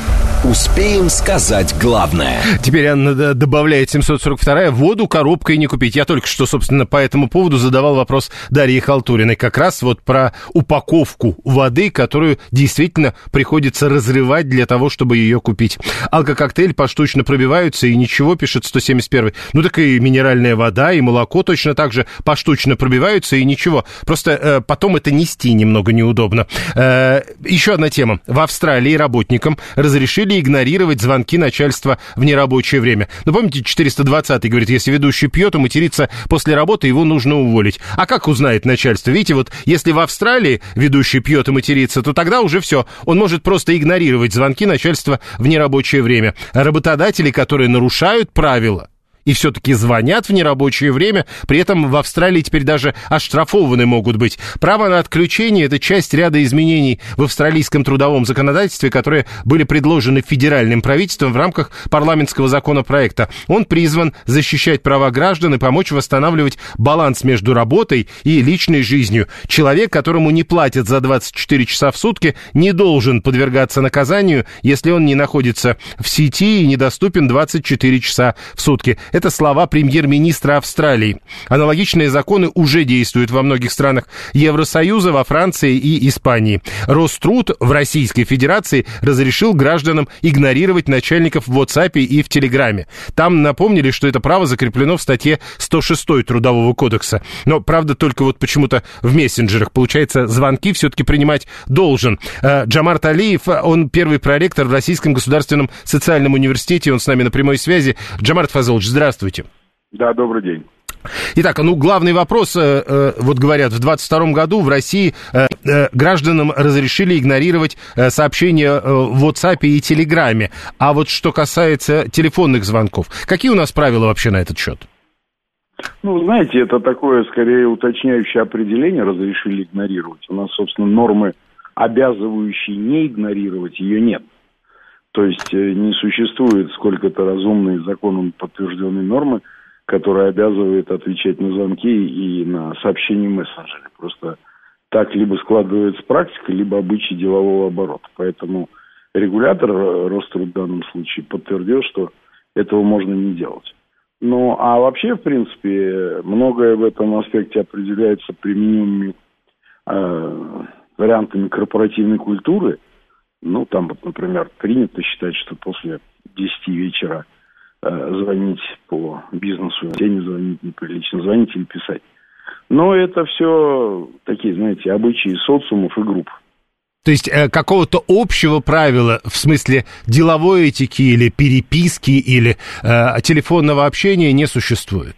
Успеем сказать главное. Теперь Анна добавляет 742 воду коробкой не купить. Я только что, собственно, по этому поводу задавал вопрос Дарье Халтуриной. Как раз вот про упаковку воды, которую действительно приходится разрывать для того, чтобы ее купить. Алкококтейль поштучно пробиваются, и ничего, пишет 171. Ну так и минеральная вода, и молоко точно так же поштучно пробиваются, и ничего. Просто э, потом это нести немного неудобно. Э, еще одна тема. В Австралии работникам разрешили или игнорировать звонки начальства в нерабочее время. Ну, помните, 420 говорит, если ведущий пьет, то материться после работы его нужно уволить. А как узнает начальство? Видите, вот если в Австралии ведущий пьет и матерится, то тогда уже все. Он может просто игнорировать звонки начальства в нерабочее время. Работодатели, которые нарушают правила, и все-таки звонят в нерабочее время, при этом в Австралии теперь даже оштрафованы могут быть. Право на отключение – это часть ряда изменений в австралийском трудовом законодательстве, которые были предложены федеральным правительством в рамках парламентского законопроекта. Он призван защищать права граждан и помочь восстанавливать баланс между работой и личной жизнью. Человек, которому не платят за 24 часа в сутки, не должен подвергаться наказанию, если он не находится в сети и недоступен 24 часа в сутки. Слова премьер-министра Австралии. Аналогичные законы уже действуют во многих странах Евросоюза, во Франции и Испании. Роструд в Российской Федерации разрешил гражданам игнорировать начальников в WhatsApp и в Телеграме. Там напомнили, что это право закреплено в статье 106 Трудового кодекса. Но, правда, только вот почему-то в мессенджерах, получается, звонки все-таки принимать должен. Э, Джамар Талиев, он первый проректор в Российском государственном социальном университете, он с нами на прямой связи. Джамар Фазолович, здравствуйте здравствуйте. Да, добрый день. Итак, ну, главный вопрос, э, э, вот говорят, в 2022 году в России э, гражданам разрешили игнорировать сообщения в WhatsApp и Телеграме. А вот что касается телефонных звонков, какие у нас правила вообще на этот счет? Ну, знаете, это такое, скорее, уточняющее определение разрешили игнорировать. У нас, собственно, нормы, обязывающие не игнорировать, ее нет. То есть э, не существует сколько-то разумной законом подтвержденной нормы, которая обязывает отвечать на звонки и на сообщения в. Просто так либо складывается практика, либо обычай делового оборота. Поэтому регулятор э, Роструд в данном случае подтвердил, что этого можно не делать. Ну, а вообще, в принципе, многое в этом аспекте определяется применимыми э, вариантами корпоративной культуры. Ну, там вот, например, принято считать, что после 10 вечера э, звонить по бизнесу, в день звонить неприлично, звонить или писать. Но это все такие, знаете, обычаи социумов и групп. То есть э, какого-то общего правила в смысле деловой этики или переписки или э, телефонного общения не существует?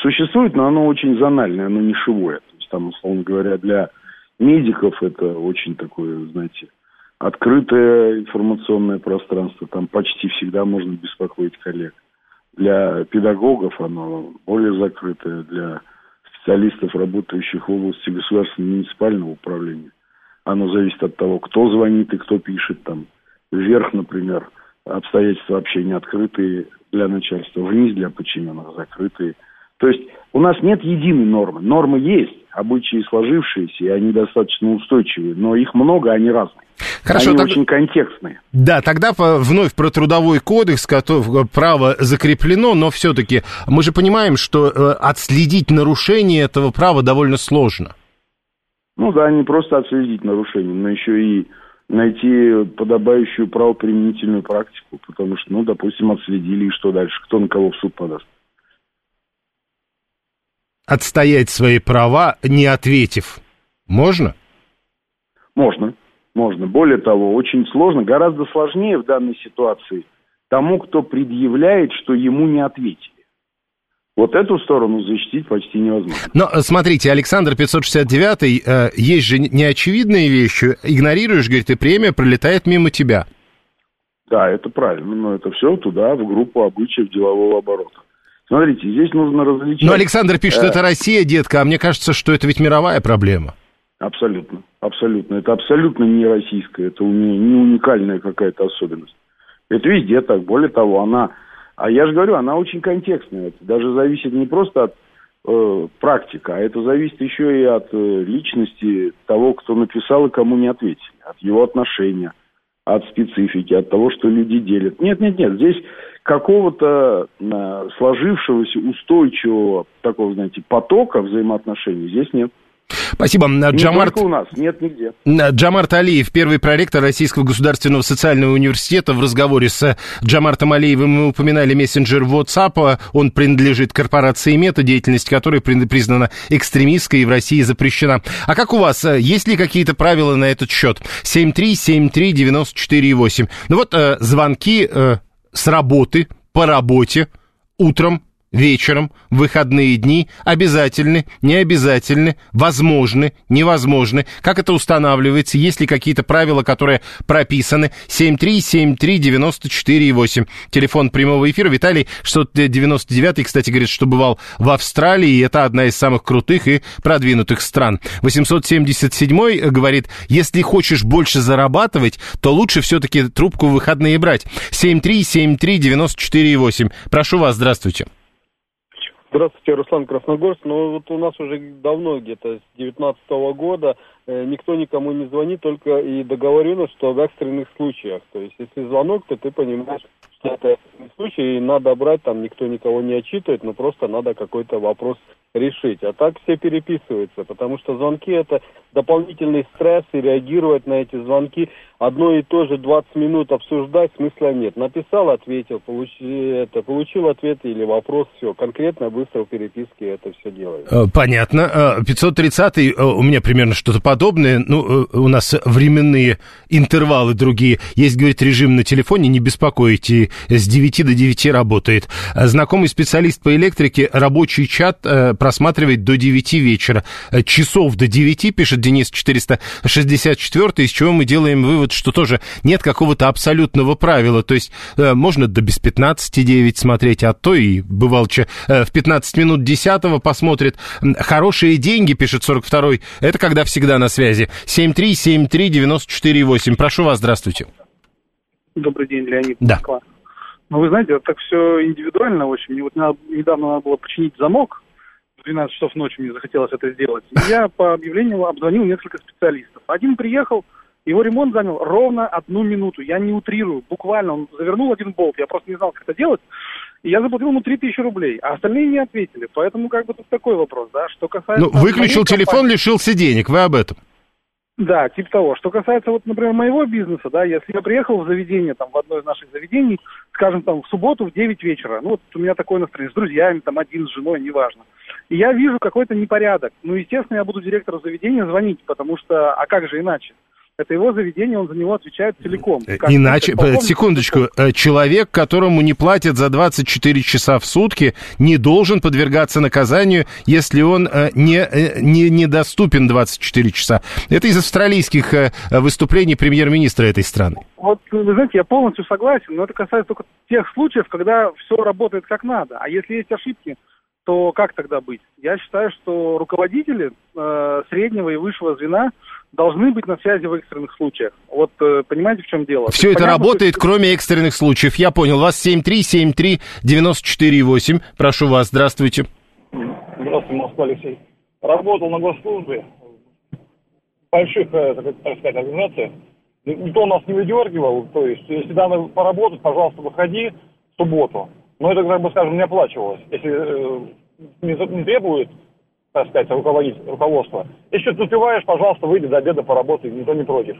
Существует, но оно очень зональное, оно нишевое. То есть там, условно говоря, для медиков это очень такое, знаете, открытое информационное пространство. Там почти всегда можно беспокоить коллег. Для педагогов оно более закрытое, для специалистов, работающих в области государственного муниципального управления оно зависит от того, кто звонит и кто пишет там. Вверх, например, обстоятельства вообще не открытые для начальства, вниз для подчиненных закрытые. То есть у нас нет единой нормы. Нормы есть, обычаи сложившиеся, и они достаточно устойчивые, но их много, они разные. Хорошо, Они так... очень контекстные. Да, тогда вновь про трудовой кодекс, право закреплено, но все-таки мы же понимаем, что э, отследить нарушение этого права довольно сложно. Ну да, не просто отследить нарушение, но еще и найти подобающую правоприменительную практику, потому что, ну, допустим, отследили, и что дальше, кто на кого в суд подаст. Отстоять свои права, не ответив, можно? Можно, можно. Более того, очень сложно, гораздо сложнее в данной ситуации тому, кто предъявляет, что ему не ответили. Вот эту сторону защитить почти невозможно. Но смотрите, Александр 569, э, есть же неочевидные вещи. Игнорируешь, говорит, и премия пролетает мимо тебя. Да, это правильно, но это все туда, в группу обычаев делового оборота. Смотрите, здесь нужно различать... Но Александр пишет, э... это Россия, детка, а мне кажется, что это ведь мировая проблема. Абсолютно, абсолютно. Это абсолютно не российская, это не уникальная какая-то особенность. Это везде так. Более того, она а я же говорю, она очень контекстная. Это даже зависит не просто от э, практика, а это зависит еще и от э, личности того, кто написал и кому не ответили, от его отношения, от специфики, от того, что люди делят. Нет, нет, нет, здесь какого-то э, сложившегося устойчивого такого, знаете, потока взаимоотношений здесь нет. Спасибо. Джамарт... у нас, нет нигде. Джамарт Алиев, первый проректор Российского государственного социального университета. В разговоре с Джамартом Алиевым мы упоминали мессенджер WhatsApp. Он принадлежит корпорации Мета, деятельность которой признана экстремистской и в России запрещена. А как у вас? Есть ли какие-то правила на этот счет? 7373948. Ну вот э, звонки э, с работы, по работе, утром, вечером, в выходные дни обязательны, не обязательны, возможны, невозможны. Как это устанавливается? Есть ли какие-то правила, которые прописаны? 7373948. Телефон прямого эфира. Виталий 699, кстати, говорит, что бывал в Австралии, и это одна из самых крутых и продвинутых стран. 877 говорит, если хочешь больше зарабатывать, то лучше все-таки трубку в выходные брать. 7373948. Прошу вас, здравствуйте. Здравствуйте, Руслан Красногорск. Ну вот у нас уже давно, где-то с 2019 года, никто никому не звонит, только и договорено, что в экстренных случаях. То есть если звонок, то ты понимаешь, что это случай, и надо брать, там никто никого не отчитывает, но просто надо какой-то вопрос решить. А так все переписываются, потому что звонки это дополнительный стресс, и реагировать на эти звонки одно и то же 20 минут обсуждать смысла нет. Написал, ответил, получи, это, получил ответ или вопрос, все. Конкретно, быстро в переписке это все делает. Э, понятно. 530 э, э, у меня примерно что-то подобное. Ну, у нас временные интервалы другие. Есть, говорит, режим на телефоне, не беспокойте, с 9 до 9 работает. Знакомый специалист по электрике рабочий чат просматривает до 9 вечера. Часов до 9, пишет Денис 464, из чего мы делаем вывод, что тоже нет какого-то абсолютного правила. То есть э, можно до без 15-9 смотреть, а то и бывал че, э, в 15 минут 10 посмотрит. Хорошие деньги, пишет 42-й, это когда всегда на связи. 7373948. Прошу вас, здравствуйте. Добрый день, Леонид. Да. Ну, вы знаете, так все индивидуально очень. Мне вот недавно надо было починить замок, в 12 часов ночи мне захотелось это сделать. И я по объявлению обзвонил несколько специалистов. Один приехал, Его ремонт занял ровно одну минуту. Я не утрирую. Буквально он завернул один болт. Я просто не знал, как это делать. И я заплатил ему 3000 рублей, а остальные не ответили. Поэтому как бы тут такой вопрос, да, что касается... Ну, выключил телефон, компании- лишился денег, вы об этом. Да, типа того. Что касается, вот, например, моего бизнеса, да, если я приехал в заведение, там, в одно из наших заведений, скажем, там, в субботу в 9 вечера, ну, вот у меня такое настроение, с друзьями, там, один, с женой, неважно, и я вижу какой-то непорядок, ну, естественно, я буду директору заведения звонить, потому что, а как же иначе? Это его заведение, он за него отвечает целиком. Как- Э, Иначе, как полковник- секундочку, э, человек, которому не платят за 24 часа в сутки, не должен подвергаться наказанию, если он э, не, э, не, недоступен 24 часа. Это из австралийских э, выступлений премьер-министра этой страны. Вот, вы знаете, я полностью согласен, но это касается только тех случаев, когда все работает как надо. А если есть ошибки, то как тогда быть? Я считаю, что руководители э, среднего и высшего звена должны быть на связи в экстренных случаях. Вот э, понимаете, в чем дело? Все есть это понятно, работает, что- кроме экстренных случаев. Я понял. Вас 7373948. Прошу вас, здравствуйте. Здравствуйте, Москва, Алексей. Работал на госслужбе в больших, э, так сказать, организациях. Никто нас не выдергивал, то есть, если надо поработать, пожалуйста, выходи в субботу. Но это, как бы, скажем, не оплачивалось. Если э, не требует, так сказать, руководитель, руководство. Если ты успеваешь, пожалуйста, выйди до обеда поработай, никто не против.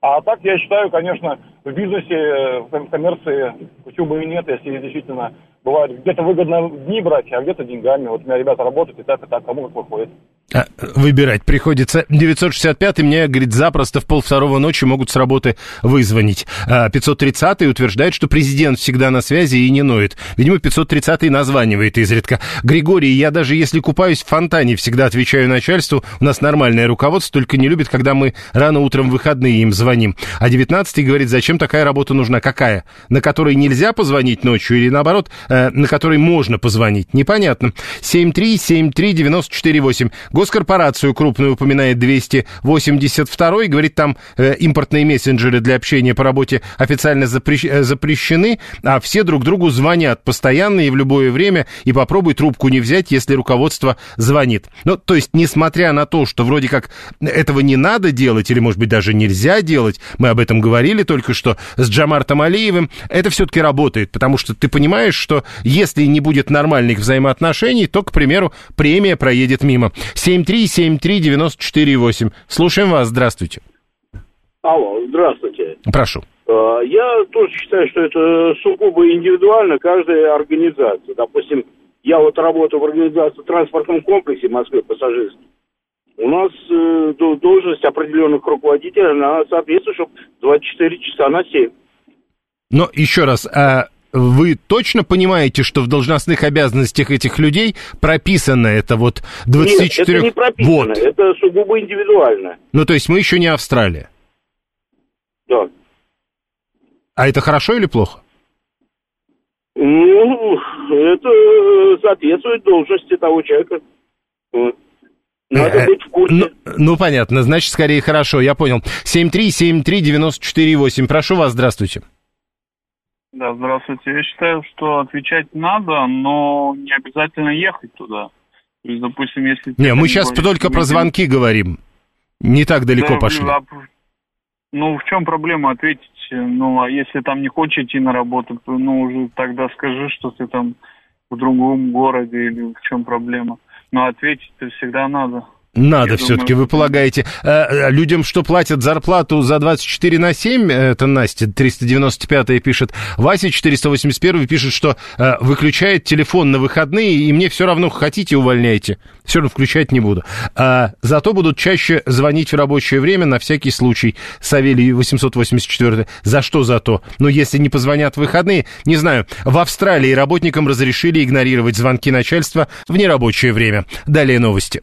А так, я считаю, конечно, в бизнесе, э, в ком- коммерции, почему бы и нет, если действительно бывает где-то выгодно дни брать, а где-то деньгами. Вот у меня ребята работают и так, и так, кому как выходит. А, Выбирать приходится. 965 мне, говорит, запросто в полвторого ночи могут с работы вызвонить. А 530 утверждает, что президент всегда на связи и не ноет. Видимо, 530 названивает изредка. Григорий, я даже если купаюсь в фонтане, всегда отвечаю начальству. У нас нормальное руководство, только не любит, когда мы рано утром в выходные им звоним. А 19 говорит, зачем такая работа нужна? Какая? На которой нельзя позвонить ночью или наоборот, э, на которой можно позвонить? Непонятно. 7373948. Госкорпорацию крупную упоминает 282 говорит, там э, импортные мессенджеры для общения по работе официально запрещ- э, запрещены, а все друг другу звонят постоянно и в любое время, и попробуй трубку не взять, если руководство звонит. Ну, то есть, несмотря на то, что вроде как этого не надо делать, или, может быть, даже нельзя делать, мы об этом говорили только что с Джамартом Алиевым, это все-таки работает, потому что ты понимаешь, что если не будет нормальных взаимоотношений, то, к примеру, премия проедет мимо. 7373948. Слушаем вас, здравствуйте. Алло, здравствуйте. Прошу. Э, Я тоже считаю, что это сугубо индивидуально каждая организация. Допустим, я вот работаю в организации в транспортном комплексе в Москве пассажирском. У нас э, до- должность определенных руководителей, она соответствует, чтобы 24 часа на 7. Но еще раз, а вы точно понимаете, что в должностных обязанностях этих людей прописано это вот 24... Нет, это не прописано, Вот. это сугубо индивидуально. Ну, то есть мы еще не Австралия. Да. А это хорошо или плохо? Ну, это э, соответствует должности того человека. Вот. Надо Э, быть в курсе. Ну, ну, понятно, значит, скорее хорошо, я понял. 7373948, прошу вас, здравствуйте. Да, здравствуйте. Я считаю, что отвечать надо, но не обязательно ехать туда. То есть, допустим, если... Не, мы сейчас говоришь, только про звонки говорим. Не так далеко Да, пошли. а, Ну, в чем проблема ответить? Ну, а если там не хочешь идти на работу, то, ну, уже тогда скажи, что ты там в другом городе или в чем проблема. Но ответить-то всегда надо. Надо все-таки, вы полагаете. Э, людям, что платят зарплату за 24 на 7, э, это Настя 395 пишет, Вася 481 пишет, что э, выключает телефон на выходные, и мне все равно хотите, увольняйте. Все равно включать не буду. А, зато будут чаще звонить в рабочее время на всякий случай. Савелий 884. За что зато? Ну, если не позвонят в выходные, не знаю. В Австралии работникам разрешили игнорировать звонки начальства в нерабочее время. Далее новости.